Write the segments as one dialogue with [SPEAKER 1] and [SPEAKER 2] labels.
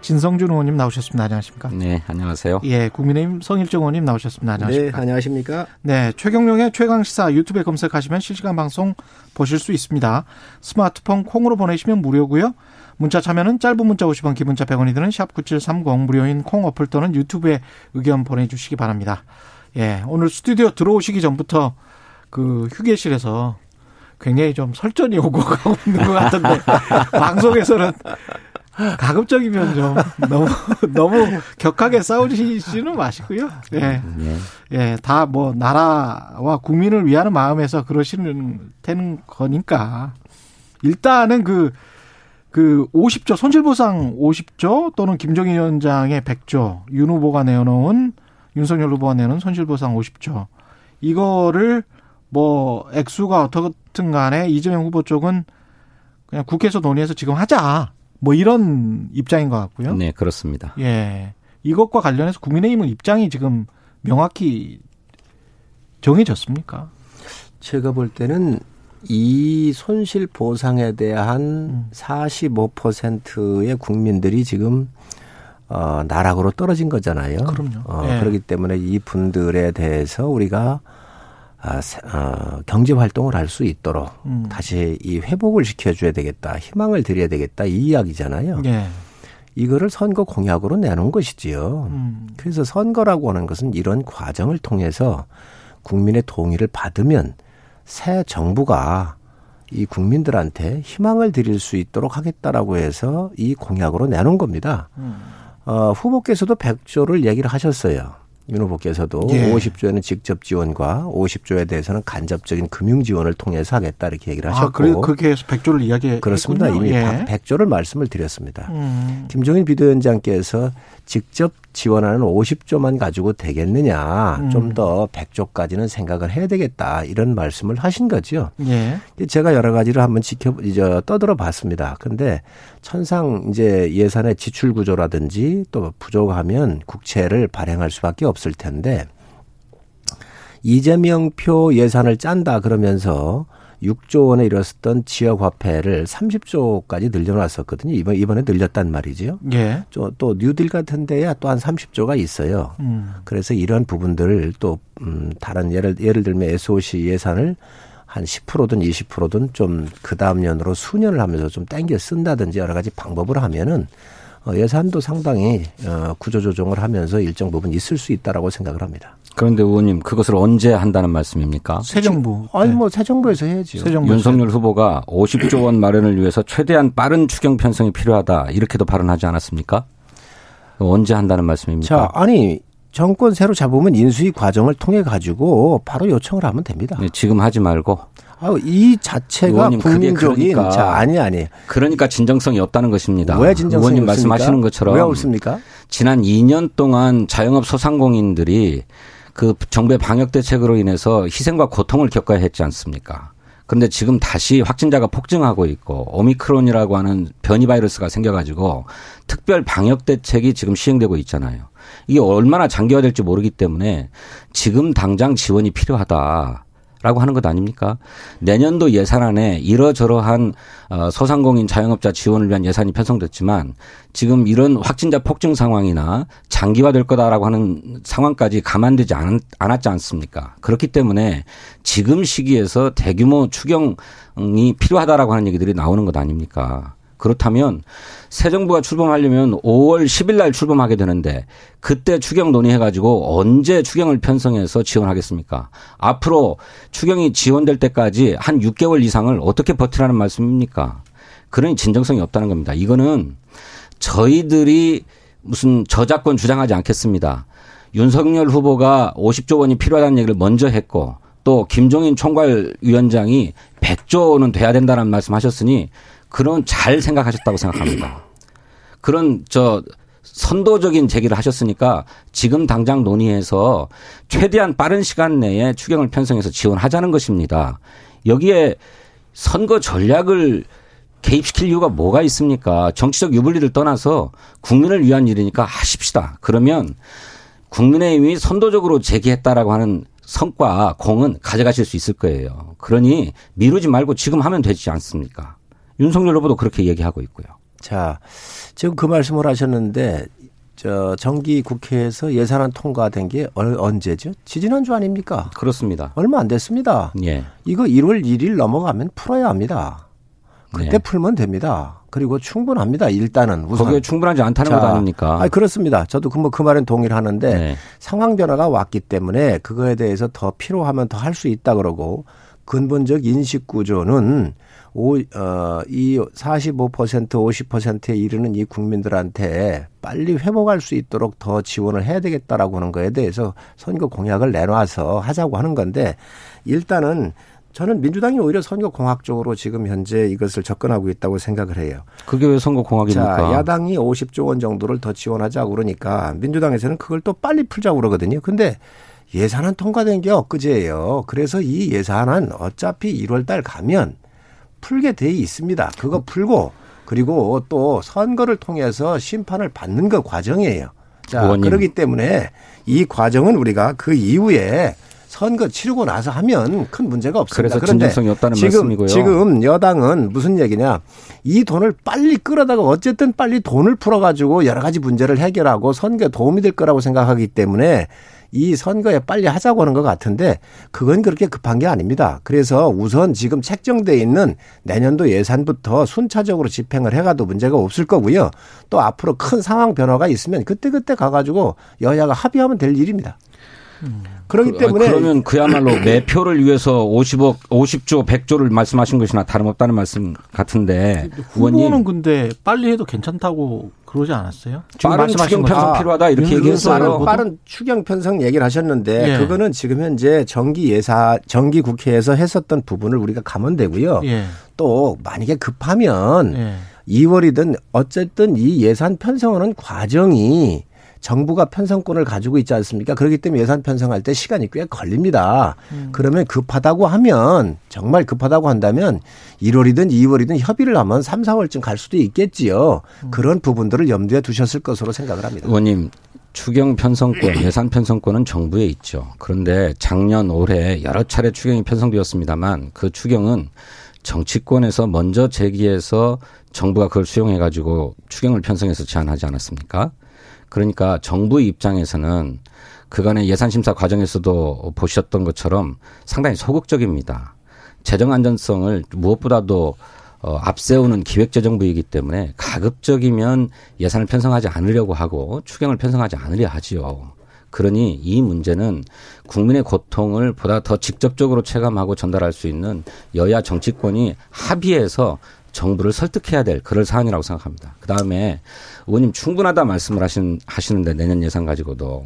[SPEAKER 1] 진성준 의원님 나오셨습니다. 안녕하십니까?
[SPEAKER 2] 네, 안녕하세요.
[SPEAKER 1] 예, 국민의힘 성일정 의원님 나오셨습니다. 안녕하십니까?
[SPEAKER 3] 네, 안녕하십니까?
[SPEAKER 1] 네, 최경룡의 최강 시사 유튜브에 검색하시면 실시간 방송 보실 수 있습니다. 스마트폰 콩으로 보내시면 무료고요. 문자 참여는 짧은 문자 50원, 기본자 100원이 드는 샵 9730 무료인 콩 어플 또는 유튜브에 의견 보내 주시기 바랍니다. 예, 오늘 스튜디오 들어오시기 전부터 그 휴게실에서 굉장히 좀 설전이 오고 가고 있는 것 같은데 방송에서는 가급적이면 좀 너무 너무 격하게 싸우시지는 마시고요. 예, 예, 다 뭐 나라와 국민을 위하는 마음에서 그러시는 되는 거니까 일단은 그. 그 50조 손실보상 50조 또는 김정인 위원장의 100조 윤 후보가 내놓은 윤석열 후보가 내놓은 손실보상 50조 이거를 뭐 액수가 어떻든 간에 이재명 후보 쪽은 그냥 국회에서 논의해서 지금 하자. 뭐 이런 입장인 것 같고요.
[SPEAKER 2] 네, 그렇습니다.
[SPEAKER 1] 예. 이것과 관련해서 국민의힘은 입장이 지금 명확히 정해졌습니까?
[SPEAKER 3] 제가 볼 때는 이 손실 보상에 대한
[SPEAKER 1] 음.
[SPEAKER 3] 45%의 국민들이 지금 어, 나락으로 떨어진 거잖아요.
[SPEAKER 1] 그럼요.
[SPEAKER 3] 어,
[SPEAKER 1] 예.
[SPEAKER 3] 그렇기 때문에 이 분들에 대해서 우리가 아, 세- 어, 경제 활동을 할 수 있도록
[SPEAKER 1] 음.
[SPEAKER 3] 다시 이 회복을 시켜줘야 되겠다, 희망을 드려야 되겠다 이 이야기잖아요.
[SPEAKER 1] 예.
[SPEAKER 3] 이거를 선거 공약으로 내놓은 것이지요.
[SPEAKER 1] 음.
[SPEAKER 3] 그래서 선거라고 하는 것은 이런 과정을 통해서 국민의 동의를 받으면 새 정부가 이 국민들한테 희망을 드릴 수 있도록 하겠다라고 해서 이 공약으로 내놓은 겁니다.
[SPEAKER 1] 음.
[SPEAKER 3] 어, 후보께서도 100조를 얘기를 하셨어요. 윤 후보께서도
[SPEAKER 1] 예.
[SPEAKER 3] 50조에는 직접 지원과 50조에 대해서는 간접적인 금융 지원을 통해서 하겠다 이렇게 얘기를 하셨고
[SPEAKER 1] 아, 그래 그렇게 해서 100조를 이야기했군요.
[SPEAKER 3] 그렇습니다. 이미
[SPEAKER 1] 예.
[SPEAKER 3] 100조를 말씀을 드렸습니다.
[SPEAKER 1] 음.
[SPEAKER 3] 김종인 비대위원장께서 직접 지원하는 50조만 가지고 되겠느냐,
[SPEAKER 1] 음.
[SPEAKER 3] 좀더 100조까지는 생각을 해야 되겠다 이런 말씀을 하신 거죠.
[SPEAKER 1] 예.
[SPEAKER 3] 제가 여러 가지를 한번 지켜 이제 떠들어 봤습니다. 근데 천상 이제 예산의 지출 구조라든지 또 부족하면 국채를 발행할 수밖에 없을 텐데 이재명표 예산을 짠다 그러면서 6조 원에 이뤘었던 지역 화폐를 30조까지 늘려놨었거든요. 이번 이번에 늘렸단 말이지요.
[SPEAKER 1] 예.
[SPEAKER 3] 저또 뉴딜 같은 데야 또 한 30조가 있어요.
[SPEAKER 1] 음.
[SPEAKER 3] 그래서 이런 부분들을 또 음, 다른 예를 예를 들면 SOC 예산을 한 10%든 20%든 좀 그 다음 년으로 수년을 하면서 좀 땡겨 쓴다든지 여러 가지 방법을 하면은 어, 예산도 상당히 어, 구조 조정을 하면서 일정 부분 있을 수 있다라고 생각을 합니다.
[SPEAKER 2] 그런데 의원님 그것을 언제 한다는 말씀입니까?
[SPEAKER 1] 새 정부.
[SPEAKER 3] 아니
[SPEAKER 1] 네.
[SPEAKER 3] 뭐새 정부에서 해야죠.
[SPEAKER 1] 새 정부.
[SPEAKER 2] 윤석열 후보가 50조 원 마련을 위해서 최대한 빠른 추경 편성이 필요하다 이렇게도 발언하지 않았습니까? 언제 한다는 말씀입니까?
[SPEAKER 3] 자, 아니 정권 새로 잡으면 인수위 과정을 통해 가지고 바로 요청을 하면 됩니다.
[SPEAKER 2] 네, 지금 하지 말고
[SPEAKER 3] 아, 이 자체가
[SPEAKER 2] 의원님, 그게 그러니까
[SPEAKER 3] 자 아니 아니
[SPEAKER 2] 그러니까 진정성이 없다는 것입니다.
[SPEAKER 3] 왜 진정성이
[SPEAKER 2] 의원님
[SPEAKER 3] 없습니까?
[SPEAKER 2] 말씀하시는 것처럼
[SPEAKER 3] 왜 없습니까?
[SPEAKER 2] 지난 2년 동안 자영업 소상공인들이 그 정부의 방역 대책으로 인해서 희생과 고통을 겪어야 했지 않습니까? 그런데 지금 다시 확진자가 폭증하고 있고 오미크론이라고 하는 변이 바이러스가 생겨가지고 특별 방역 대책이 지금 시행되고 있잖아요. 이게 얼마나 장기화될지 모르기 때문에 지금 당장 지원이 필요하다. 라고 하는 것 아닙니까? 내년도 예산안에 이러저러한 어, 소상공인 자영업자 지원을 위한 예산이 편성됐지만 지금 이런 확진자 폭증 상황이나 장기화될 거다라고 하는 상황까지 감안되지 않, 않았지 않습니까? 그렇기 때문에 지금 시기에서 대규모 추경이 필요하다라고 하는 얘기들이 나오는 것 아닙니까? 그렇다면 새 정부가 출범하려면 5월 10일 날 출범하게 되는데 그때 추경 논의해가지고 언제 추경을 편성해서 지원하겠습니까? 앞으로 추경이 지원될 때까지 한 6개월 이상을 어떻게 버티라는 말씀입니까? 그러니 진정성이 없다는 겁니다. 이거는 저희들이 무슨 저작권 주장하지 않겠습니다. 윤석열 후보가 50조 원이 필요하다는 얘기를 먼저 했고 또 김종인 총괄위원장이 100조는 돼야 된다는 말씀 하셨으니 그런 잘 생각하셨다고 생각합니다. 그런 저 선도적인 제기를 하셨으니까 지금 당장 논의해서 최대한 빠른 시간 내에 추경을 편성해서 지원하자는 것입니다. 여기에 선거 전략을 개입시킬 이유가 뭐가 있습니까? 정치적 유불리를 떠나서 국민을 위한 일이니까 하십시다. 그러면 국민의힘이 선도적으로 제기했다라고 하는 성과 공은 가져가실 수 있을 거예요. 그러니 미루지 말고 지금 하면 되지 않습니까? 윤석열 후보도 그렇게 얘기하고 있고요.
[SPEAKER 3] 자, 지금 그 말씀을 하셨는데 저 정기 국회에서 예산안 통과된 게 언제죠? 지지난주 아닙니까?
[SPEAKER 2] 그렇습니다.
[SPEAKER 3] 얼마 안 됐습니다.
[SPEAKER 2] 예.
[SPEAKER 3] 이거 1월 1일 넘어가면 풀어야 합니다. 그때
[SPEAKER 2] 네.
[SPEAKER 3] 풀면 됩니다. 그리고 충분합니다. 일단은 우선.
[SPEAKER 2] 거기에 충분하지 않다는
[SPEAKER 3] 자,
[SPEAKER 2] 것 아닙니까?
[SPEAKER 3] 아 그렇습니다. 저도 그 뭐 그 말은 동의를 하는데
[SPEAKER 2] 네. 상황
[SPEAKER 3] 변화가 왔기 때문에 그거에 대해서 더 필요하면 더 할 수 있다 그러고 근본적 인식 구조는 오, 어, 이 45% 50%에 이르는 이 국민들한테 빨리 회복할 수 있도록 더 지원을 해야 되겠다라고 하는 거에 대해서 선거 공약을 내놔서 하자고 하는 건데 일단은 저는 민주당이 오히려 선거 공학적으로 지금 현재 이것을 접근하고 있다고 생각을 해요.
[SPEAKER 2] 그게 왜 선거 공학입니까?
[SPEAKER 3] 자, 야당이 50조 원 정도를 더 지원하자고 그러니까 민주당에서는 그걸 또 빨리 풀자고 그러거든요. 근데 예산안 통과된 게 엊그제예요. 그래서 이 예산안 어차피 1월 달 가면 풀게 돼 있습니다. 그거 풀고 그리고 또 선거를 통해서 심판을 받는 그 과정이에요. 자,
[SPEAKER 2] 의원님.
[SPEAKER 3] 그렇기 때문에 이 과정은 우리가 그 이후에 선거 치르고 나서 하면 큰 문제가 없습니다.
[SPEAKER 2] 그래서 진정성이 없다는
[SPEAKER 3] 지금,
[SPEAKER 2] 말씀이고요.
[SPEAKER 3] 지금 여당은 무슨 얘기냐. 이 돈을 빨리 끌어다가 어쨌든 빨리 돈을 풀어가지고 여러 가지 문제를 해결하고 선거에 도움이 될 거라고 생각하기 때문에 이 선거에 빨리 하자고 하는 것 같은데 그건 그렇게 급한 게 아닙니다. 그래서 우선 지금 책정돼 있는 내년도 예산부터 순차적으로 집행을 해가도 문제가 없을 거고요. 또 앞으로 큰 상황 변화가 있으면 그때그때 가가지고 여야가 합의하면 될 일입니다. 그렇기
[SPEAKER 2] 그,
[SPEAKER 3] 때문에
[SPEAKER 2] 그러면 그야말로 매표를 위해서 50억, 50조, 100조를 말씀하신 것이나 다름없다는 말씀 같은데
[SPEAKER 1] 후보는
[SPEAKER 2] 의원님
[SPEAKER 1] 근데 빨리 해도 괜찮다고 그러지 않았어요? 지금
[SPEAKER 2] 빠른 추경 편성. 필요하다 이렇게
[SPEAKER 1] 윤-
[SPEAKER 2] 얘기했어요.
[SPEAKER 3] 빠른, 빠른 추경 편성 얘기를 하셨는데
[SPEAKER 1] 예.
[SPEAKER 3] 그거는 지금 현재 정기 예사 정기 국회에서 했었던 부분을 우리가 가면 되고요.
[SPEAKER 1] 예.
[SPEAKER 3] 또 만약에 급하면
[SPEAKER 1] 예.
[SPEAKER 3] 2월이든 어쨌든 이 예산 편성하는 과정이 정부가 편성권을 가지고 있지 않습니까? 그렇기 때문에 예산 편성할 때 시간이 꽤 걸립니다. 그러면 급하다고 하면 정말 급하다고 한다면 1월이든 2월이든 협의를 하면 3, 4월쯤 갈 수도 있겠지요. 그런 부분들을 염두에 두셨을 것으로 생각을 합니다.
[SPEAKER 2] 의원님 추경 편성권, 예산 편성권은 정부에 있죠. 그런데 작년 올해 여러 차례 추경이 편성되었습니다만 그 추경은 정치권에서 먼저 제기해서 정부가 그걸 수용해 가지고 추경을 편성해서 제안하지 않았습니까? 그러니까 정부 입장에서는 그간의 예산 심사 과정에서도 보셨던 것처럼 상당히 소극적입니다. 재정 안전성을 무엇보다도 어, 앞세우는 기획재정부이기 때문에 가급적이면 예산을 편성하지 않으려고 하고 추경을 편성하지 않으려 하지요. 그러니 이 문제는 국민의 고통을 보다 더 직접적으로 체감하고 전달할 수 있는 여야 정치권이 합의해서 정부를 설득해야 될 그럴 사안이라고 생각합니다. 그 다음에 의원님 충분하다 말씀을 하신, 하시는데 내년 예산 가지고도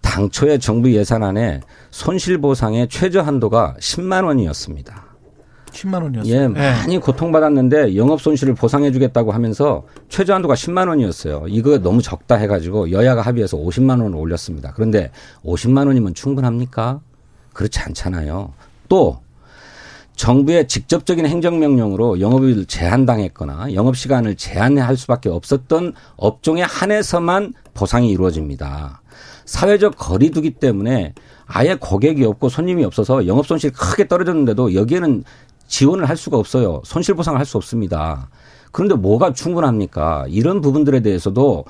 [SPEAKER 2] 당초에 정부 예산안에 손실보상의 최저 한도가 10만 원이었습니다.
[SPEAKER 1] 10만 원이었어요.
[SPEAKER 2] 예, 많이 고통받았는데 영업 손실을 보상해 주겠다고 하면서 최저 한도가 10만 원이었어요. 이거 너무 적다 해 가지고 여야가 합의해서 50만 원을 올렸습니다. 그런데 50만 원이면 충분합니까? 그렇지 않잖아요. 또 정부의 직접적인 행정명령으로 영업을 제한당했거나 영업시간을 제한할 수밖에 없었던 업종에 한해서만 보상이 이루어집니다. 사회적 거리두기 때문에 아예 고객이 없고 손님이 없어서 영업 손실이 크게 떨어졌는데도 여기에는 지원을 할 수가 없어요. 손실 보상을 할 수 없습니다. 그런데 뭐가 충분합니까? 이런 부분들에 대해서도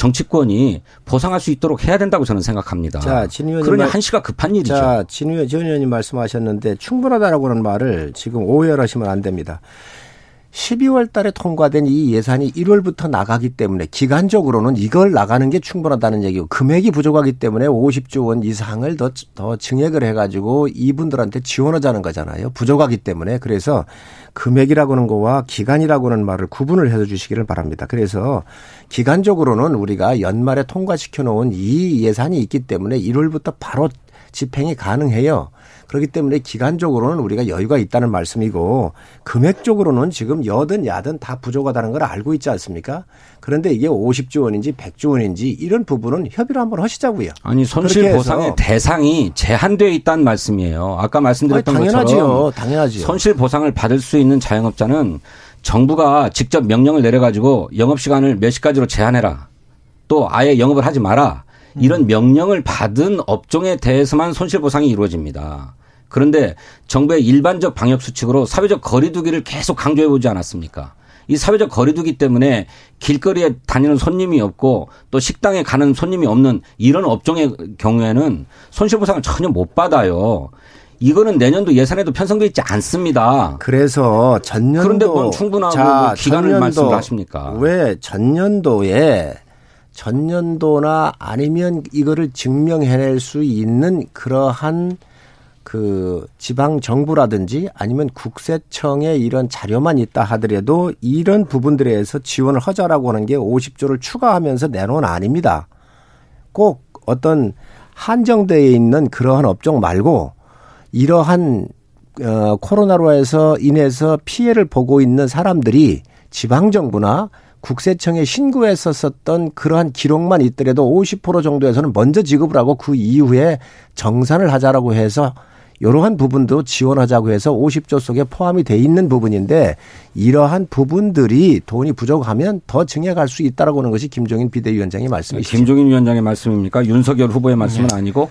[SPEAKER 2] 정치권이 보상할 수 있도록 해야 된다고 저는 생각합니다.
[SPEAKER 3] 자, 진 의원님
[SPEAKER 2] 그러니
[SPEAKER 3] 말-
[SPEAKER 2] 한시가 급한 일이죠.
[SPEAKER 3] 자, 진 의원, 진 의원님 말씀하셨는데 충분하다라고 하는 말을 지금 오해를 하시면 안 됩니다. 12월 달에 통과된 이 예산이 1월부터 나가기 때문에 기간적으로는 이걸 나가는 게 충분하다는 얘기고 금액이 부족하기 때문에 50조 원 이상을 더, 더 증액을 해가지고 이분들한테 지원하자는 거잖아요. 부족하기 때문에. 그래서 금액이라고 하는 거와 기간이라고 하는 말을 구분을 해 주시기를 바랍니다. 그래서 기간적으로는 우리가 연말에 통과시켜 놓은 이 예산이 있기 때문에 1월부터 바로 집행이 가능해요. 그렇기 때문에 기간적으로는 우리가 여유가 있다는 말씀이고 금액적으로는 지금 여든 야든 다 부족하다는 걸 알고 있지 않습니까? 그런데 이게 50조 원인지 100조 원인지 이런 부분은 협의를 한번 하시자고요.
[SPEAKER 2] 아니 손실 보상의 대상이 제한되어 있다는 말씀이에요. 아까 말씀드렸던 아니, 당연하지요. 것처럼 당연하지요. 손실 보상을 받을 수 있는 자영업자는 정부가 직접 명령을 내려가지고 영업 시간을 몇 시까지로 제한해라. 또 아예 영업을 하지 마라. 이런 명령을 받은 업종에 대해서만 손실 보상이 이루어집니다. 그런데 정부의 일반적 방역 수칙으로 사회적 거리두기를 계속 강조해 보지 않았습니까? 이 사회적 거리두기 때문에 길거리에 다니는 손님이 없고 또 식당에 가는 손님이 없는 이런 업종의 경우에는 손실보상을 전혀 못 받아요. 이거는 내년도 예산에도 편성돼 있지 않습니다.
[SPEAKER 3] 그래서 전년도
[SPEAKER 2] 그런데 뭔 충분하고 자, 뭐 기간을 말씀을 하십니까?
[SPEAKER 3] 왜 전년도에 전년도나 아니면 이거를 증명해낼 수 있는 그러한 그 지방 정부라든지 아니면 국세청의 이런 자료만 있다 하더라도 이런 부분들에 서 지원을 하자라고 하는 게 50조를 추가하면서 내놓은 아닙니다. 꼭 어떤 한정되어 있는 그러한 업종 말고 이러한 어 코로나로 해서 인해서 피해를 보고 있는 사람들이 지방 정부나 국세청에 신고했었었던 그러한 기록만 있더라도 50% 정도에서는 먼저 지급을 하고 그 이후에 정산을 하자라고 해서 이러한 부분도 지원하자고 해서 50조 속에 포함이 돼 있는 부분인데 이러한 부분들이 돈이 부족하면 더 증액할 수 있다라고 하는 것이 김종인 비대위원장의 말씀이시죠.
[SPEAKER 2] 김종인 위원장의 말씀입니까? 윤석열 후보의 말씀은 네. 아니고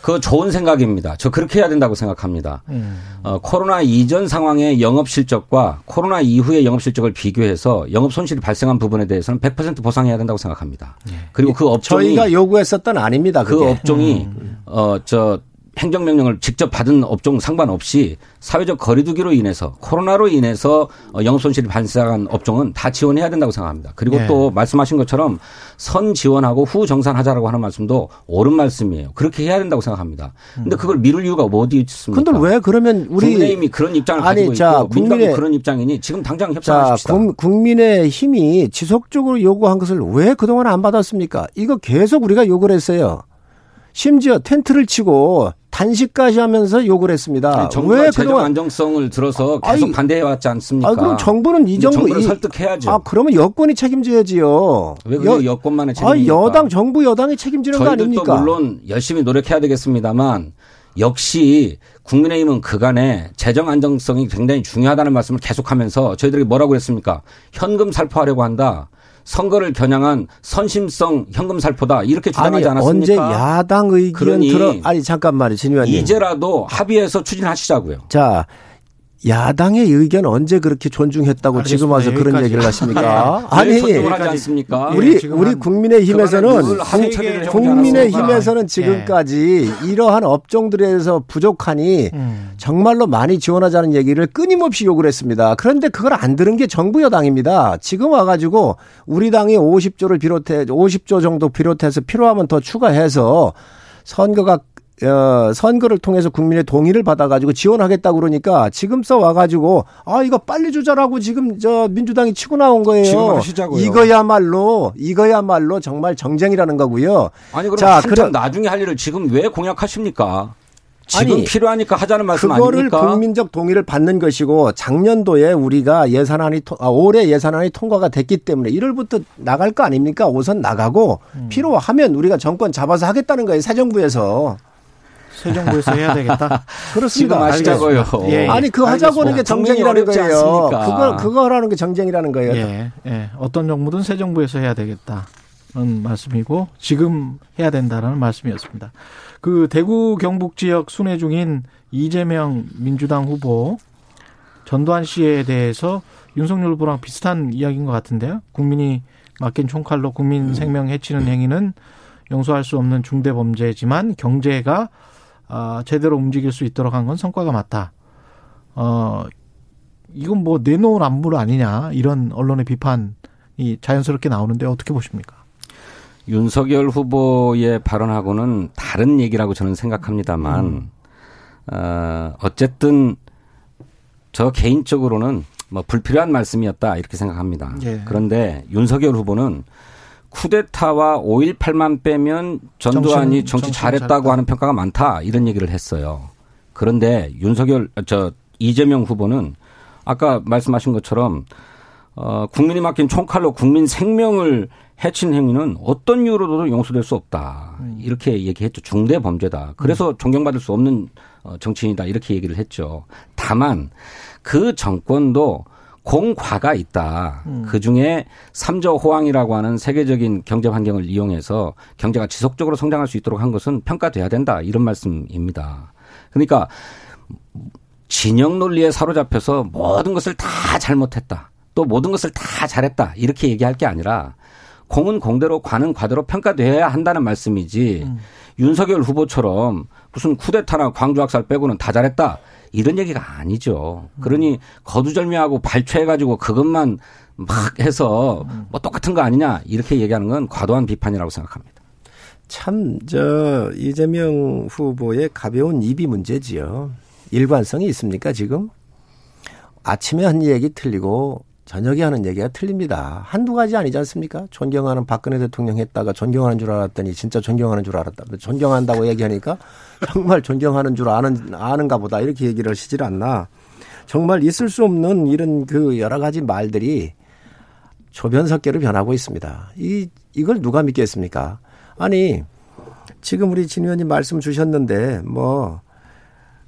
[SPEAKER 2] 그 좋은 생각입니다. 저 그렇게 해야 된다고 생각합니다. 음. 어, 코로나 이전 상황의 영업 실적과 코로나 이후의 영업 실적을 비교해서 영업 손실이 발생한 부분에 대해서는 100% 보상해야 된다고 생각합니다. 네. 그리고 그 업종이
[SPEAKER 3] 저희가 요구했었던 아닙니다.
[SPEAKER 2] 그게. 그 업종이 음. 어저 행정명령을 직접 받은 업종 상관없이 사회적 거리두기로 인해서 코로나로 인해서 어, 영업 손실이 발생한 업종은 다 지원해야 된다고 생각합니다. 그리고 네. 또 말씀하신 것처럼 선 지원하고 후 정산하자라고 하는 말씀도 옳은 말씀이에요. 그렇게 해야 된다고 생각합니다. 근데 음. 그걸 미룰 이유가 뭐 어디 있습니까?
[SPEAKER 3] 근데 왜 그러면 우리
[SPEAKER 2] 국민의힘이 그런 입장을 아니, 가지고 자, 있고 국민의 그런 입장이니 지금 당장 협상하십시다. 자,
[SPEAKER 3] 국민의 힘이 지속적으로 요구한 것을 왜 그동안 안 받았습니까? 이거 계속 우리가 요구를 했어요. 심지어 텐트를 치고 단식까지 하면서 욕을 했습니다.
[SPEAKER 2] 아니, 정부가 왜 재정 안정성을 들어서 계속 아니, 반대해 왔지 않습니까? 아,
[SPEAKER 3] 그럼 정부는 이 정부
[SPEAKER 2] 이, 설득해야죠.
[SPEAKER 3] 아, 그러면 여권이 책임져야지요.
[SPEAKER 2] 왜 여, 여권만의 책임입니까?
[SPEAKER 3] 아, 여당 정부 여당이 책임지는 거 아닙니까?
[SPEAKER 2] 물론 열심히 노력해야 되겠습니다만 역시 국민의힘은 그간에 재정 안정성이 굉장히 중요하다는 말씀을 계속하면서 저희들이 뭐라고 그랬습니까? 현금 살포하려고 한다. 선거를 겨냥한 선심성 현금 살포다 이렇게 주장하지 아니, 않았습니까?
[SPEAKER 3] 언제 야당 의견 들어 아니 잠깐만요, 진 의원님.
[SPEAKER 2] 이제라도 합의해서 추진하시자고요.
[SPEAKER 3] 자, 야당의 의견 언제 그렇게 존중했다고 알겠습니다. 지금 와서 그런 얘기를 하십니까?
[SPEAKER 2] 아니, 않습니까?
[SPEAKER 3] 우리 예, 우리 국민의힘에서는 국민의힘에서는 지금까지 네. 이러한 업종들에서 부족하니 음. 정말로 많이 지원하자는 얘기를 끊임없이 요구를 했습니다. 그런데 그걸 안 들은 게 정부 여당입니다. 지금 와가지고 우리 당이 50조를 비롯해 50조 정도 비롯해서 필요하면 더 추가해서 선거가 어, 선거를 통해서 국민의 동의를 받아가지고 지원하겠다고 그러니까 지금 써 와가지고 아 이거 빨리 주자라고 지금 저 민주당이 치고 나온
[SPEAKER 2] 거예요.
[SPEAKER 3] 이거야말로 이거야말로 정말 정쟁이라는 거고요.
[SPEAKER 2] 아니 그럼 자, 그럼 나중에 할 일을 지금 왜 공약하십니까? 지금 아니, 필요하니까 하자는 말씀
[SPEAKER 3] 그거를
[SPEAKER 2] 아닙니까?
[SPEAKER 3] 국민적 동의를 받는 것이고 작년도에 우리가 예산안이 아, 올해 예산안이 통과가 됐기 때문에 1월부터 나갈 거 아닙니까? 우선 나가고 음. 필요하면 우리가 정권 잡아서 하겠다는 거예요. 새 정부에서.
[SPEAKER 1] 새 정부에서 해야 되겠다.
[SPEAKER 2] 그렇습니다. 하자고요.
[SPEAKER 3] 예, 예. 아니 그거 하자고 하는 게 정쟁이라는 거예요. 그거 그거 하라는 게 정쟁이라는 거예요.
[SPEAKER 1] 예, 예. 어떤 정부든 새 정부에서 해야 되겠다 는 말씀이고 지금 해야 된다라는 말씀이었습니다. 그 대구 경북 지역 순회 중인 이재명 민주당 후보 전두환 씨에 대해서 윤석열 후보랑 비슷한 이야기인 것 같은데요. 국민이 맡긴 총칼로 국민 생명 해치는 행위는 용서할 수 없는 중대 범죄지만 경제가 어, 제대로 움직일 수 있도록 한 건 성과가 맞다. 어, 이건 뭐 내놓은 안물 아니냐 이런 언론의 비판이 자연스럽게 나오는데 어떻게 보십니까?
[SPEAKER 2] 윤석열 후보의 발언하고는 다른 얘기라고 저는 생각합니다만 음. 어, 어쨌든 저 개인적으로는 뭐 불필요한 말씀이었다 이렇게 생각합니다. 예. 그런데 윤석열 후보는 쿠데타와 5.18만 빼면 전두환이
[SPEAKER 1] 정치-
[SPEAKER 2] 정치
[SPEAKER 1] 정치
[SPEAKER 2] 잘했다고
[SPEAKER 1] 잘했다.
[SPEAKER 2] 하는 평가가 많다 이런 얘기를 했어요. 그런데 윤석열 저 이재명 후보는 아까 말씀하신 것처럼 어, 국민이 맡긴 총칼로 국민 생명을 해친 행위는 어떤 이유로도 용서될 수 없다. 이렇게 얘기했죠. 중대 범죄다. 그래서 존경받을 수 없는 어, 정치인이다. 이렇게 얘기를 했죠. 다만 그 정권도 공과가 있다. 그 중에 삼저 호황이라고 하는 세계적인 경제 환경을 이용해서 경제가 지속적으로 성장할 수 있도록 한 것은 평가돼야 된다. 이런 말씀입니다. 그러니까 진영 논리에 사로잡혀서 모든 것을 다 잘못했다. 또 모든 것을 다 잘했다. 이렇게 얘기할 게 아니라 공은 공대로 관은 과대로 평가돼야 한다는 말씀이지 윤석열 후보처럼 무슨 쿠데타나 광주 학살 빼고는 다 잘했다. 이런 얘기가 아니죠. 그러니 거두절미하고 발췌해가지고 그것만 막 해서 뭐 똑같은 거 아니냐 이렇게 얘기하는 건 과도한 비판이라고 생각합니다.
[SPEAKER 3] 참, 저, 이재명 후보의 가벼운 입이 문제지요. 일관성이 있습니까, 지금? 아침에 한 얘기 틀리고 저녁에 하는 얘기가 틀립니다. 한두 가지 아니지 않습니까? 존경하는 박근혜 대통령 했다가 존경하는 줄 알았더니 진짜 존경하는 줄 알았다. 존경한다고 얘기하니까 정말 존경하는 줄 아는, 아는가 보다. 이렇게 얘기를 하시질 않나. 정말 있을 수 없는 이런 그 여러 가지 말들이 조변석계로 변하고 있습니다. 이, 이걸 누가 믿겠습니까? 아니, 지금 우리 진 의원님 말씀 주셨는데, 뭐,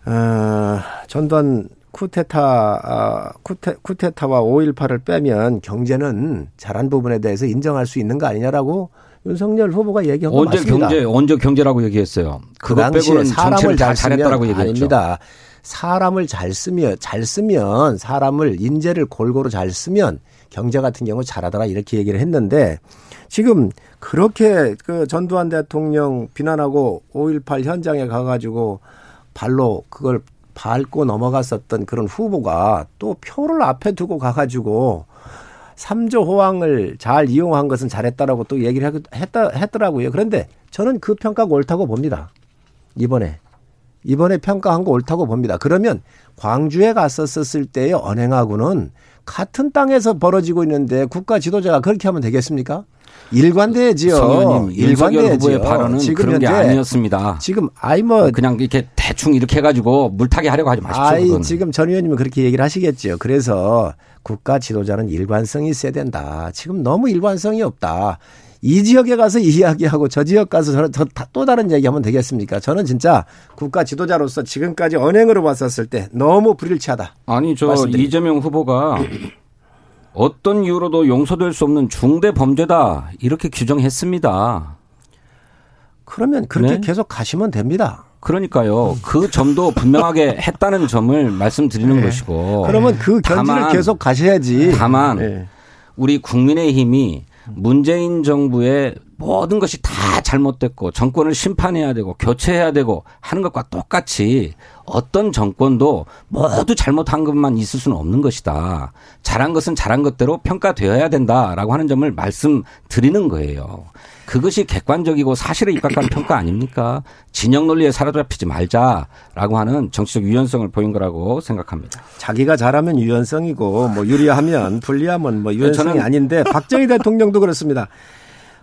[SPEAKER 3] 어, 전두환 쿠데타, 아, 쿠테, 쿠데타와 5.18을 빼면 경제는 잘한 부분에 대해서 인정할 수 있는 거 아니냐라고 윤석열 후보가 얘기한 거
[SPEAKER 2] 언제
[SPEAKER 3] 맞습니다.
[SPEAKER 2] 경제 언제 경제라고 얘기했어요.
[SPEAKER 3] 그
[SPEAKER 2] 그것
[SPEAKER 3] 당시에
[SPEAKER 2] 빼고는
[SPEAKER 3] 사람을 다잘
[SPEAKER 2] 잘했다라고 얘기했죠.
[SPEAKER 3] 아닙니다. 사람을 잘 쓰면 잘 쓰면 사람을 인재를 골고루 잘 쓰면 경제 같은 경우 잘하더라 이렇게 얘기를 했는데 지금 그렇게 그 전두환 대통령 비난하고 5.18 현장에 가가지고 발로 그걸 밟고 넘어갔었던 그런 후보가 또 표를 앞에 두고 가가지고 삼조 호황을 잘 이용한 것은 잘했다라고 또 얘기를 했다, 했더라고요. 그런데 저는 그 평가가 옳다고 봅니다. 이번에. 이번에 평가한 거 옳다고 봅니다. 그러면 광주에 갔었을 때의 언행하고는 같은 땅에서 벌어지고 있는데 국가 지도자가 그렇게 하면 되겠습니까? 일관돼야지요.
[SPEAKER 2] 성 의원님, 윤석열 후보의
[SPEAKER 3] 일관돼야지요.
[SPEAKER 2] 발언은
[SPEAKER 3] 지금
[SPEAKER 2] 그런 게 아니었습니다.
[SPEAKER 3] 지금 아이 뭐
[SPEAKER 2] 그냥 이렇게 대충 이렇게 해가지고 물타기 하려고 하지 마십시오.
[SPEAKER 3] 아이
[SPEAKER 2] 그건.
[SPEAKER 3] 지금 전 의원님은 그렇게 얘기를 하시겠죠. 그래서 국가 지도자는 일관성이 있어야 된다. 지금 너무 일관성이 없다. 이 지역에 가서 이야기하고 저 지역 가서 저는 또 다른 얘기하면 되겠습니까? 저는 진짜 국가 지도자로서 지금까지 언행으로 봤었을 때 너무 불일치하다.
[SPEAKER 2] 아니 저
[SPEAKER 3] 말씀드립니다.
[SPEAKER 2] 이재명 후보가 어떤 이유로도 용서될 수 없는 중대 범죄다 이렇게 규정했습니다.
[SPEAKER 3] 그러면 그렇게
[SPEAKER 2] 네?
[SPEAKER 3] 계속 가시면 됩니다.
[SPEAKER 2] 그러니까요. 그 점도 분명하게 했다는 점을 말씀드리는 것이고.
[SPEAKER 3] 그러면 그 견지를
[SPEAKER 2] 다만-
[SPEAKER 3] 계속 가셔야지.
[SPEAKER 2] 다만
[SPEAKER 3] 네.
[SPEAKER 2] 우리 국민의힘이 문재인 정부의 모든 것이 다 잘못됐고 정권을 심판해야 되고 교체해야 되고 하는 것과 똑같이 어떤 정권도 모두 잘못한 것만 있을 수는 없는 것이다. 잘한 것은 잘한 것대로 평가되어야 된다라고 하는 점을 말씀드리는 거예요. 그것이 객관적이고 사실에 입각한 평가 아닙니까? 진영 논리에 사로잡히지 말자라고 하는 정치적 유연성을 보인 거라고 생각합니다.
[SPEAKER 3] 자기가 잘하면 유연성이고 뭐 유리하면 불리하면 뭐 유연성이
[SPEAKER 2] 저는-
[SPEAKER 3] 아닌데 박정희 대통령도 그렇습니다.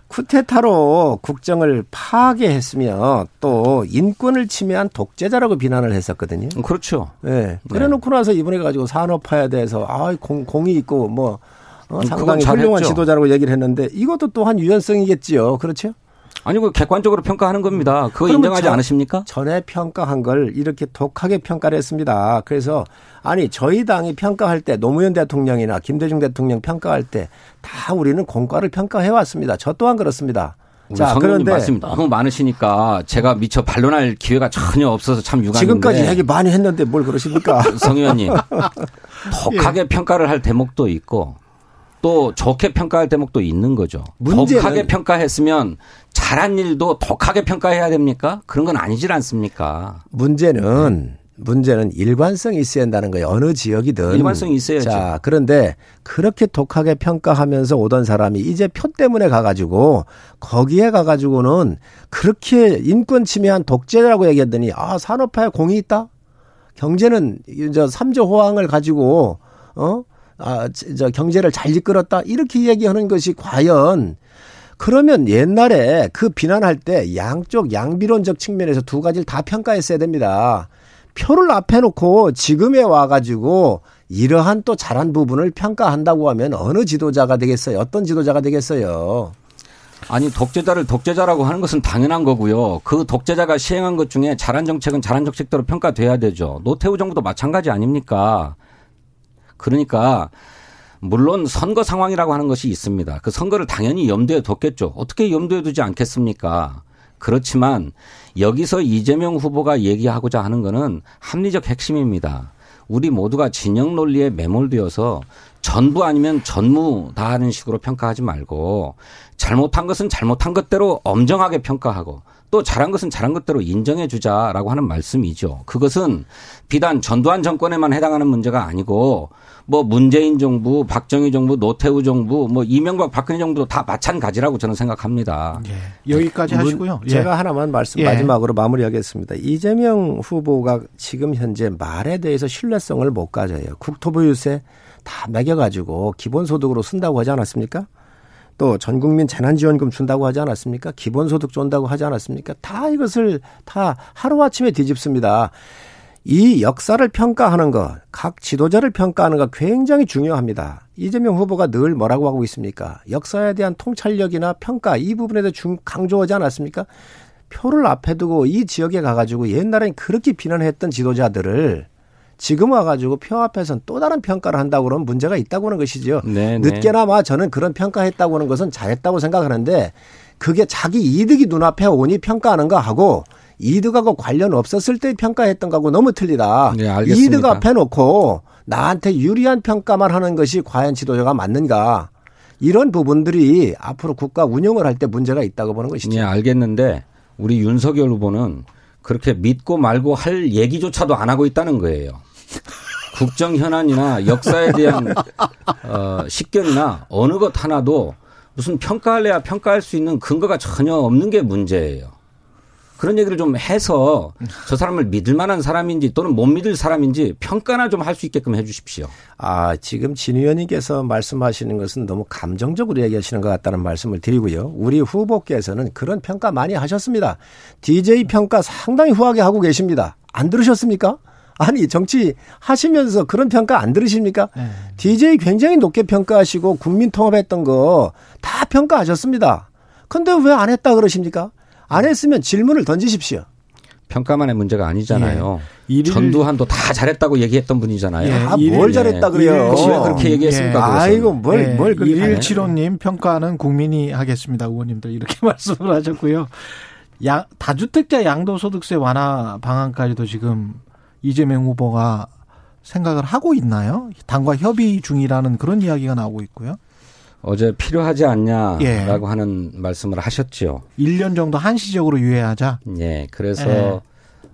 [SPEAKER 3] 쿠데타로 국정을 파괴했으며 또 인권을 침해한 독재자라고 비난을 했었거든요.
[SPEAKER 2] 그렇죠.
[SPEAKER 3] 예. 그래 놓고 나서 이번에 가지고 산업화에 대해서 아 공, 공이 있고 뭐 어,
[SPEAKER 2] 음,
[SPEAKER 3] 상당히. 훌륭한 지도자라고 얘기를 했는데 이것도 또한 유연성이겠지요. 그렇죠?
[SPEAKER 2] 아니 그 객관적으로 평가하는 겁니다. 그거 인정하지
[SPEAKER 3] 저-
[SPEAKER 2] 않으십니까?
[SPEAKER 3] 전에 평가한 걸 이렇게 독하게 평가를 했습니다. 그래서 아니 저희 당이 평가할 때 노무현 대통령이나 김대중 대통령 평가할 때 다 우리는 공과를 평가해 왔습니다. 저 또한 그렇습니다. 자 그런데
[SPEAKER 2] 말씀이 너무 많으시니까 제가 미처 반론할 기회가 전혀 없어서 참 유감인데
[SPEAKER 3] 지금까지 얘기 많이 했는데 뭘 그러십니까?
[SPEAKER 2] 성 의원님 독하게 평가를 할 대목도 있고 또 좋게 평가할 대목도 있는 거죠.
[SPEAKER 3] 문제는-
[SPEAKER 2] 독하게 평가했으면 잘한 일도 독하게 평가해야 됩니까? 그런 건 아니질 않습니까?
[SPEAKER 3] 문제는 문제는 일관성이 있어야 한다는 거예요. 어느 지역이든
[SPEAKER 2] 일관성이 있어야죠.
[SPEAKER 3] 자 그런데 그렇게 독하게 평가하면서 오던 사람이 이제 표 때문에 가가지고 거기에 가가지고는 그렇게 인권 침해한 독재라고 얘기했더니 아 산업화에 공이 있다. 경제는 이제 삼조 호황을 가지고 어. 아, 저 경제를 잘 이끌었다. 이렇게 얘기하는 것이 과연 그러면 옛날에 그 비난할 때 양쪽 양비론적 측면에서 두 가지를 다 평가했어야 됩니다. 표를 앞에 놓고 지금에 와가지고 이러한 또 잘한 부분을 평가한다고 하면 어느 지도자가 되겠어요? 어떤 지도자가 되겠어요?
[SPEAKER 2] 아니 독재자를 독재자라고 하는 것은 당연한 거고요. 그 독재자가 시행한 것 중에 잘한 정책은 잘한 정책대로 평가돼야 되죠. 노태우 정부도 마찬가지 아닙니까? 그러니까 물론 선거 상황이라고 하는 것이 있습니다. 그 선거를 당연히 염두에 뒀겠죠. 어떻게 염두에 두지 않겠습니까? 그렇지만 여기서 이재명 후보가 얘기하고자 하는 거는 합리적 핵심입니다. 우리 모두가 진영 논리에 매몰되어서 전부 아니면 전무 다 하는 식으로 평가하지 말고 잘못한 것은 잘못한 것대로 엄정하게 평가하고 또 잘한 것은 잘한 것대로 인정해 주자라고 하는 말씀이죠. 그것은 비단 전두환 정권에만 해당하는 문제가 아니고 뭐 문재인 정부, 박정희 정부, 노태우 정부, 뭐 이명박 박근혜 정부도 다 마찬가지라고 저는 생각합니다.
[SPEAKER 1] 예. 여기까지 하시고요. 예.
[SPEAKER 3] 제가 하나만 말씀
[SPEAKER 1] 예.
[SPEAKER 3] 마지막으로 마무리하겠습니다. 이재명 후보가 지금 현재 말에 대해서 신뢰성을 못 가져요. 국토부 유세 다 매겨가지고 기본소득으로 쓴다고 하지 않았습니까? 또 전국민 재난지원금 준다고 하지 않았습니까? 기본소득 준다고 하지 않았습니까? 다 이것을 다 하루아침에 뒤집습니다. 이 역사를 평가하는 것, 각 지도자를 평가하는 것 굉장히 중요합니다. 이재명 후보가 늘 뭐라고 하고 있습니까? 역사에 대한 통찰력이나 평가 이 부분에 대해 중 강조하지 않았습니까? 표를 앞에 두고 이 지역에 가가지고 옛날엔 그렇게 비난했던 지도자들을 지금 와가지고 표 앞에선 또 다른 평가를 한다고 그러면 문제가 있다고 하는 것이죠.
[SPEAKER 2] 네, 네.
[SPEAKER 3] 늦게나마 저는 그런 평가했다고 하는 것은 잘했다고 생각하는데 그게 자기 이득이 눈앞에 오니 평가하는 거 하고 이득하고 관련 없었을 때 평가했던 거하고 너무 틀리다.
[SPEAKER 2] 네, 알겠습니다.
[SPEAKER 3] 이득 앞에 놓고 나한테 유리한 평가만 하는 것이 과연 지도자가 맞는가. 이런 부분들이 앞으로 국가 운영을 할 때 문제가 있다고 보는 것이죠.
[SPEAKER 2] 예, 알겠는데 우리 윤석열 후보는 그렇게 믿고 말고 할 얘기조차도 안 하고 있다는 거예요. 국정 현안이나 역사에 대한 어, 식견이나 어느 것 하나도 무슨 평가할래야 평가할 수 있는 근거가 전혀 없는 게 문제예요. 그런 얘기를 좀 해서 저 사람을 믿을 만한 사람인지 또는 못 믿을 사람인지 평가나 좀 할 수 있게끔 해 주십시오.
[SPEAKER 3] 아, 지금 진 의원님께서 말씀하시는 것은 너무 감정적으로 얘기하시는 것 같다는 말씀을 드리고요. 우리 후보께서는 그런 평가 많이 하셨습니다. DJ 평가 상당히 후하게 하고 계십니다. 안 들으셨습니까? 아니, 정치 하시면서 그런 평가 안 들으십니까?
[SPEAKER 1] 네.
[SPEAKER 3] DJ 굉장히 높게 평가하시고 국민 통합했던 거 다 평가하셨습니다. 근데 왜 안 했다 그러십니까? 안 했으면 질문을 던지십시오.
[SPEAKER 2] 평가만의 문제가 아니잖아요.
[SPEAKER 1] 예.
[SPEAKER 2] 전두환도 다 잘했다고 얘기했던 분이잖아요.
[SPEAKER 1] 예.
[SPEAKER 3] 아,
[SPEAKER 1] 일일-
[SPEAKER 3] 뭘 잘했다 그래요.
[SPEAKER 2] 그왜 그렇게 얘기했습니까? 그것은?
[SPEAKER 3] 아이고, 뭘,
[SPEAKER 1] 예,
[SPEAKER 3] 뭘 그렇게. 하네.
[SPEAKER 1] 일일칠호님 평가는 국민이 하겠습니다. 의원님들 이렇게 말씀을 하셨고요. 양, 다주택자 양도소득세 완화 방안까지도 지금 이재명 후보가 생각을 하고 있나요? 당과 협의 중이라는 그런 이야기가 나오고 있고요.
[SPEAKER 2] 어제 필요하지 않냐라고
[SPEAKER 1] 예.
[SPEAKER 2] 하는 말씀을 하셨죠.
[SPEAKER 1] 1년 정도 한시적으로 유예하자.
[SPEAKER 2] 예. 그래서
[SPEAKER 1] 예.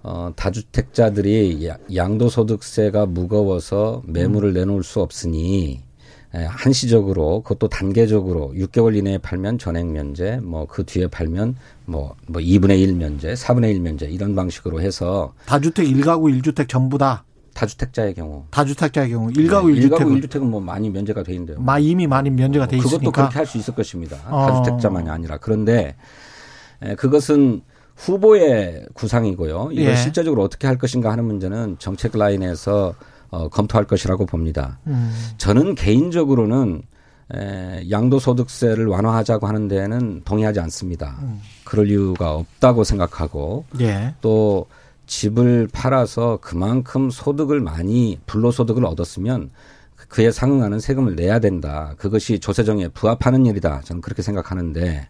[SPEAKER 2] 어, 다주택자들이 야- 양도소득세가 무거워서 매물을 내놓을 수 없으니 예, 한시적으로 그것도 단계적으로 6개월 이내에 팔면 전액 면제, 뭐 그 뒤에 팔면 뭐, 뭐 2분의 1 면제, 4분의 1 면제 이런 방식으로 해서
[SPEAKER 1] 다주택 1가구 1주택 전부 다
[SPEAKER 2] 다주택자의 경우
[SPEAKER 1] 다주택자의 경우 1가구
[SPEAKER 2] 네,
[SPEAKER 1] 1주택은
[SPEAKER 2] 1가구 1주택은 뭐 많이 면제가 돼 있는데요.
[SPEAKER 1] 마 이미 많이 면제가 돼
[SPEAKER 2] 그것도
[SPEAKER 1] 있으니까
[SPEAKER 2] 그렇게 할 수 있을 것입니다.
[SPEAKER 1] 어.
[SPEAKER 2] 다주택자만이 아니라 그런데 에, 그것은 후보의 구상이고요. 이걸
[SPEAKER 1] 예.
[SPEAKER 2] 실제적으로 어떻게 할 것인가 하는 문제는 정책 라인에서 어, 검토할 것이라고 봅니다.
[SPEAKER 1] 음.
[SPEAKER 2] 저는 개인적으로는 에, 양도소득세를 완화하자고 하는 데에는 동의하지 않습니다.
[SPEAKER 1] 음.
[SPEAKER 2] 그럴 이유가 없다고 생각하고
[SPEAKER 1] 예.
[SPEAKER 2] 또 집을 팔아서 그만큼 소득을 많이 불로소득을 얻었으면 그에 상응하는 세금을 내야 된다. 그것이 조세정에 부합하는 일이다. 저는 그렇게 생각하는데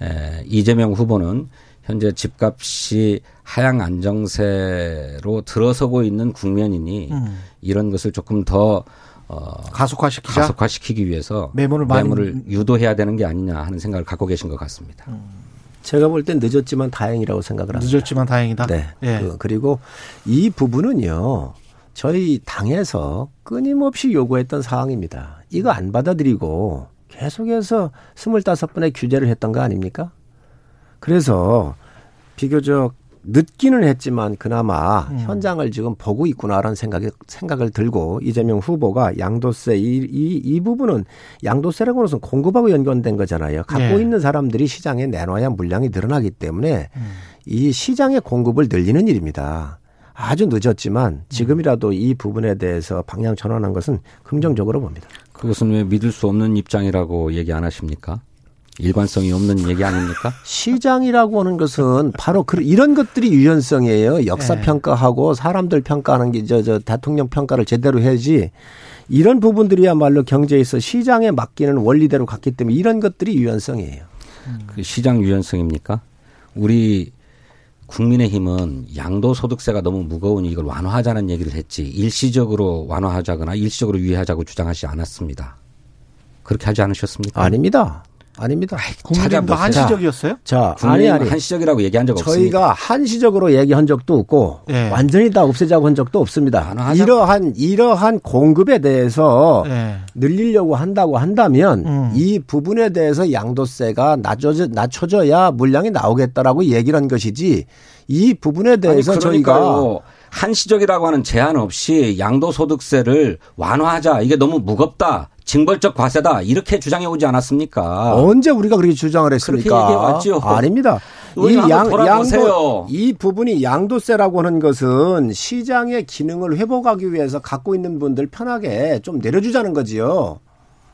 [SPEAKER 2] 에, 이재명 후보는 현재 집값이 하향 안정세로 들어서고 있는 국면이니
[SPEAKER 1] 음.
[SPEAKER 2] 이런 것을 조금 더 어,
[SPEAKER 1] 가속화시키자.
[SPEAKER 2] 가속화시키기 위해서
[SPEAKER 1] 매물을 많이-
[SPEAKER 2] 매물을 유도해야 되는 게 아니냐 하는 생각을 갖고 계신 것 같습니다.
[SPEAKER 3] 제가 볼 땐 늦었지만 다행이라고 생각을 합니다.
[SPEAKER 1] 늦었지만 다행이다.
[SPEAKER 3] 네.
[SPEAKER 1] 예.
[SPEAKER 3] 그, 그리고 이 부분은요. 저희 당에서 끊임없이 요구했던 사항입니다. 이거 안 받아들이고 계속해서 25번의 규제를 했던 거 아닙니까? 그래서 비교적 늦기는 했지만 그나마
[SPEAKER 1] 음.
[SPEAKER 3] 현장을 지금 보고 있구나라는 생각이 생각을 들고 이재명 후보가 양도세 이, 이, 이 부분은 양도세라고 하는 것은 공급하고 연관된 거잖아요. 갖고
[SPEAKER 1] 네.
[SPEAKER 3] 있는 사람들이 시장에 내놔야 물량이 늘어나기 때문에
[SPEAKER 1] 음.
[SPEAKER 3] 이 시장의 공급을 늘리는 일입니다. 아주 늦었지만 지금이라도 이 부분에 대해서 방향 전환한 것은 긍정적으로 봅니다.
[SPEAKER 2] 그것은 왜 믿을 수 없는 입장이라고 얘기 안 하십니까? 일관성이 없는 얘기 아닙니까?
[SPEAKER 3] 시장이라고 하는 것은 바로 그 이런 것들이 유연성이에요. 역사
[SPEAKER 1] 네.
[SPEAKER 3] 평가하고 사람들 평가하는 게 저 저 대통령 평가를 제대로 해야지. 이런 부분들이야말로 경제에서 시장에 맡기는 원리대로 갔기 때문에 이런 것들이 유연성이에요.
[SPEAKER 2] 그 시장 유연성입니까? 우리 국민의힘은 양도소득세가 너무 무거우니 이걸 완화하자는 얘기를 했지 일시적으로 완화하자거나 일시적으로 유예하자고 주장하지 않았습니다. 그렇게 하지 않으셨습니까?
[SPEAKER 3] 아닙니다. 아닙니다.
[SPEAKER 1] 국민의힘도. 한시적이었어요?
[SPEAKER 3] 자, 아니
[SPEAKER 2] 국민의힘은
[SPEAKER 3] 아니.
[SPEAKER 2] 한시적이라고 얘기한 적 없습니다.
[SPEAKER 3] 저희가 한시적으로 얘기한 적도 없고
[SPEAKER 1] 네.
[SPEAKER 3] 완전히 다 없애자고 한 적도 없습니다.
[SPEAKER 2] 완화하자.
[SPEAKER 3] 이러한 이러한 공급에 대해서
[SPEAKER 1] 네.
[SPEAKER 3] 늘리려고 한다고 한다면
[SPEAKER 1] 음.
[SPEAKER 3] 이 부분에 대해서 양도세가 낮춰져, 낮춰져야 물량이 나오겠다라고 얘기를 한 것이지 이 부분에 대해서
[SPEAKER 2] 아니,
[SPEAKER 3] 저희가.
[SPEAKER 2] 한시적이라고 하는 제한 없이 양도소득세를 완화하자. 이게 너무 무겁다. 징벌적 과세다. 이렇게 주장해 오지 않았습니까?
[SPEAKER 3] 언제 우리가 그렇게 주장을 했습니까?
[SPEAKER 2] 얘기해왔죠.
[SPEAKER 3] 아닙니다.
[SPEAKER 2] 의원 한번 돌아보세요.
[SPEAKER 3] 이 부분이 양도세라고 하는 것은 시장의 기능을 회복하기 위해서 갖고 있는 분들 편하게 좀 내려주자는 거지요.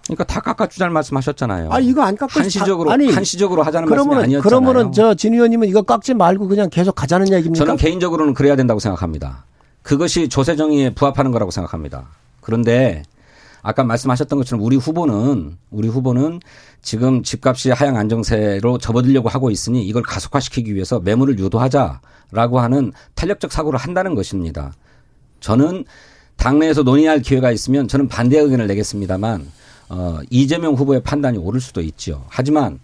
[SPEAKER 2] 그러니까 다 깎아주자는 말씀하셨잖아요.
[SPEAKER 3] 아 이거 안 깎고
[SPEAKER 2] 한시적으로
[SPEAKER 3] 아니
[SPEAKER 2] 한시적으로 하자는 말씀이
[SPEAKER 3] 그러면은
[SPEAKER 2] 아니었잖아요.
[SPEAKER 3] 그러면은 저진 의원님은 이거 깎지 말고 그냥 계속 가자는 얘기입니까?
[SPEAKER 2] 저는 개인적으로는 그래야 된다고 생각합니다. 그것이 조세 정의에 부합하는 거라고 생각합니다. 그런데 아까 말씀하셨던 것처럼 우리 후보는 우리 후보는 지금 집값이 하향 안정세로 접어들려고 하고 있으니 이걸 가속화시키기 위해서 매물을 유도하자라고 하는 탄력적 사고를 한다는 것입니다. 저는 당내에서 논의할 기회가 있으면 저는 반대 의견을 내겠습니다만 어, 이재명 후보의 판단이 옳을 수도 있죠. 하지만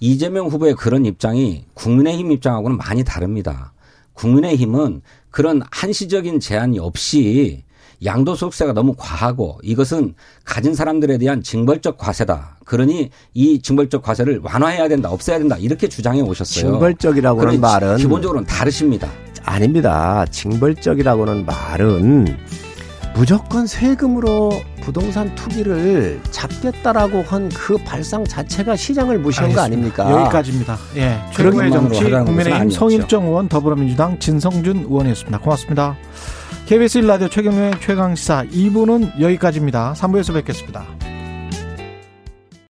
[SPEAKER 2] 이재명 후보의 그런 입장이 국민의힘 입장하고는 많이 다릅니다. 국민의힘은 그런 한시적인 제한이 없이 양도소득세가 너무 과하고 이것은 가진 사람들에 대한 징벌적 과세다. 그러니 이 징벌적 과세를 완화해야 된다, 없애야 된다 이렇게 주장해 오셨어요.
[SPEAKER 3] 징벌적이라고 하는
[SPEAKER 2] 그러니
[SPEAKER 3] 말은
[SPEAKER 2] 기본적으로는 다르십니다.
[SPEAKER 3] 아닙니다. 징벌적이라고는 말은 무조건 세금으로 부동산 투기를 잡겠다라고 한 그 발상 자체가 시장을 무시한 거
[SPEAKER 1] 알겠습니다.
[SPEAKER 3] 아닙니까?
[SPEAKER 1] 여기까지입니다. 예.
[SPEAKER 2] 그런
[SPEAKER 1] 최고의 정치 국민의힘. 성일정 의원 더불어민주당 진성준 의원이었습니다. 고맙습니다. KBS 1라디오 최경영의 최강시사 2부는 여기까지입니다. 3부에서 뵙겠습니다.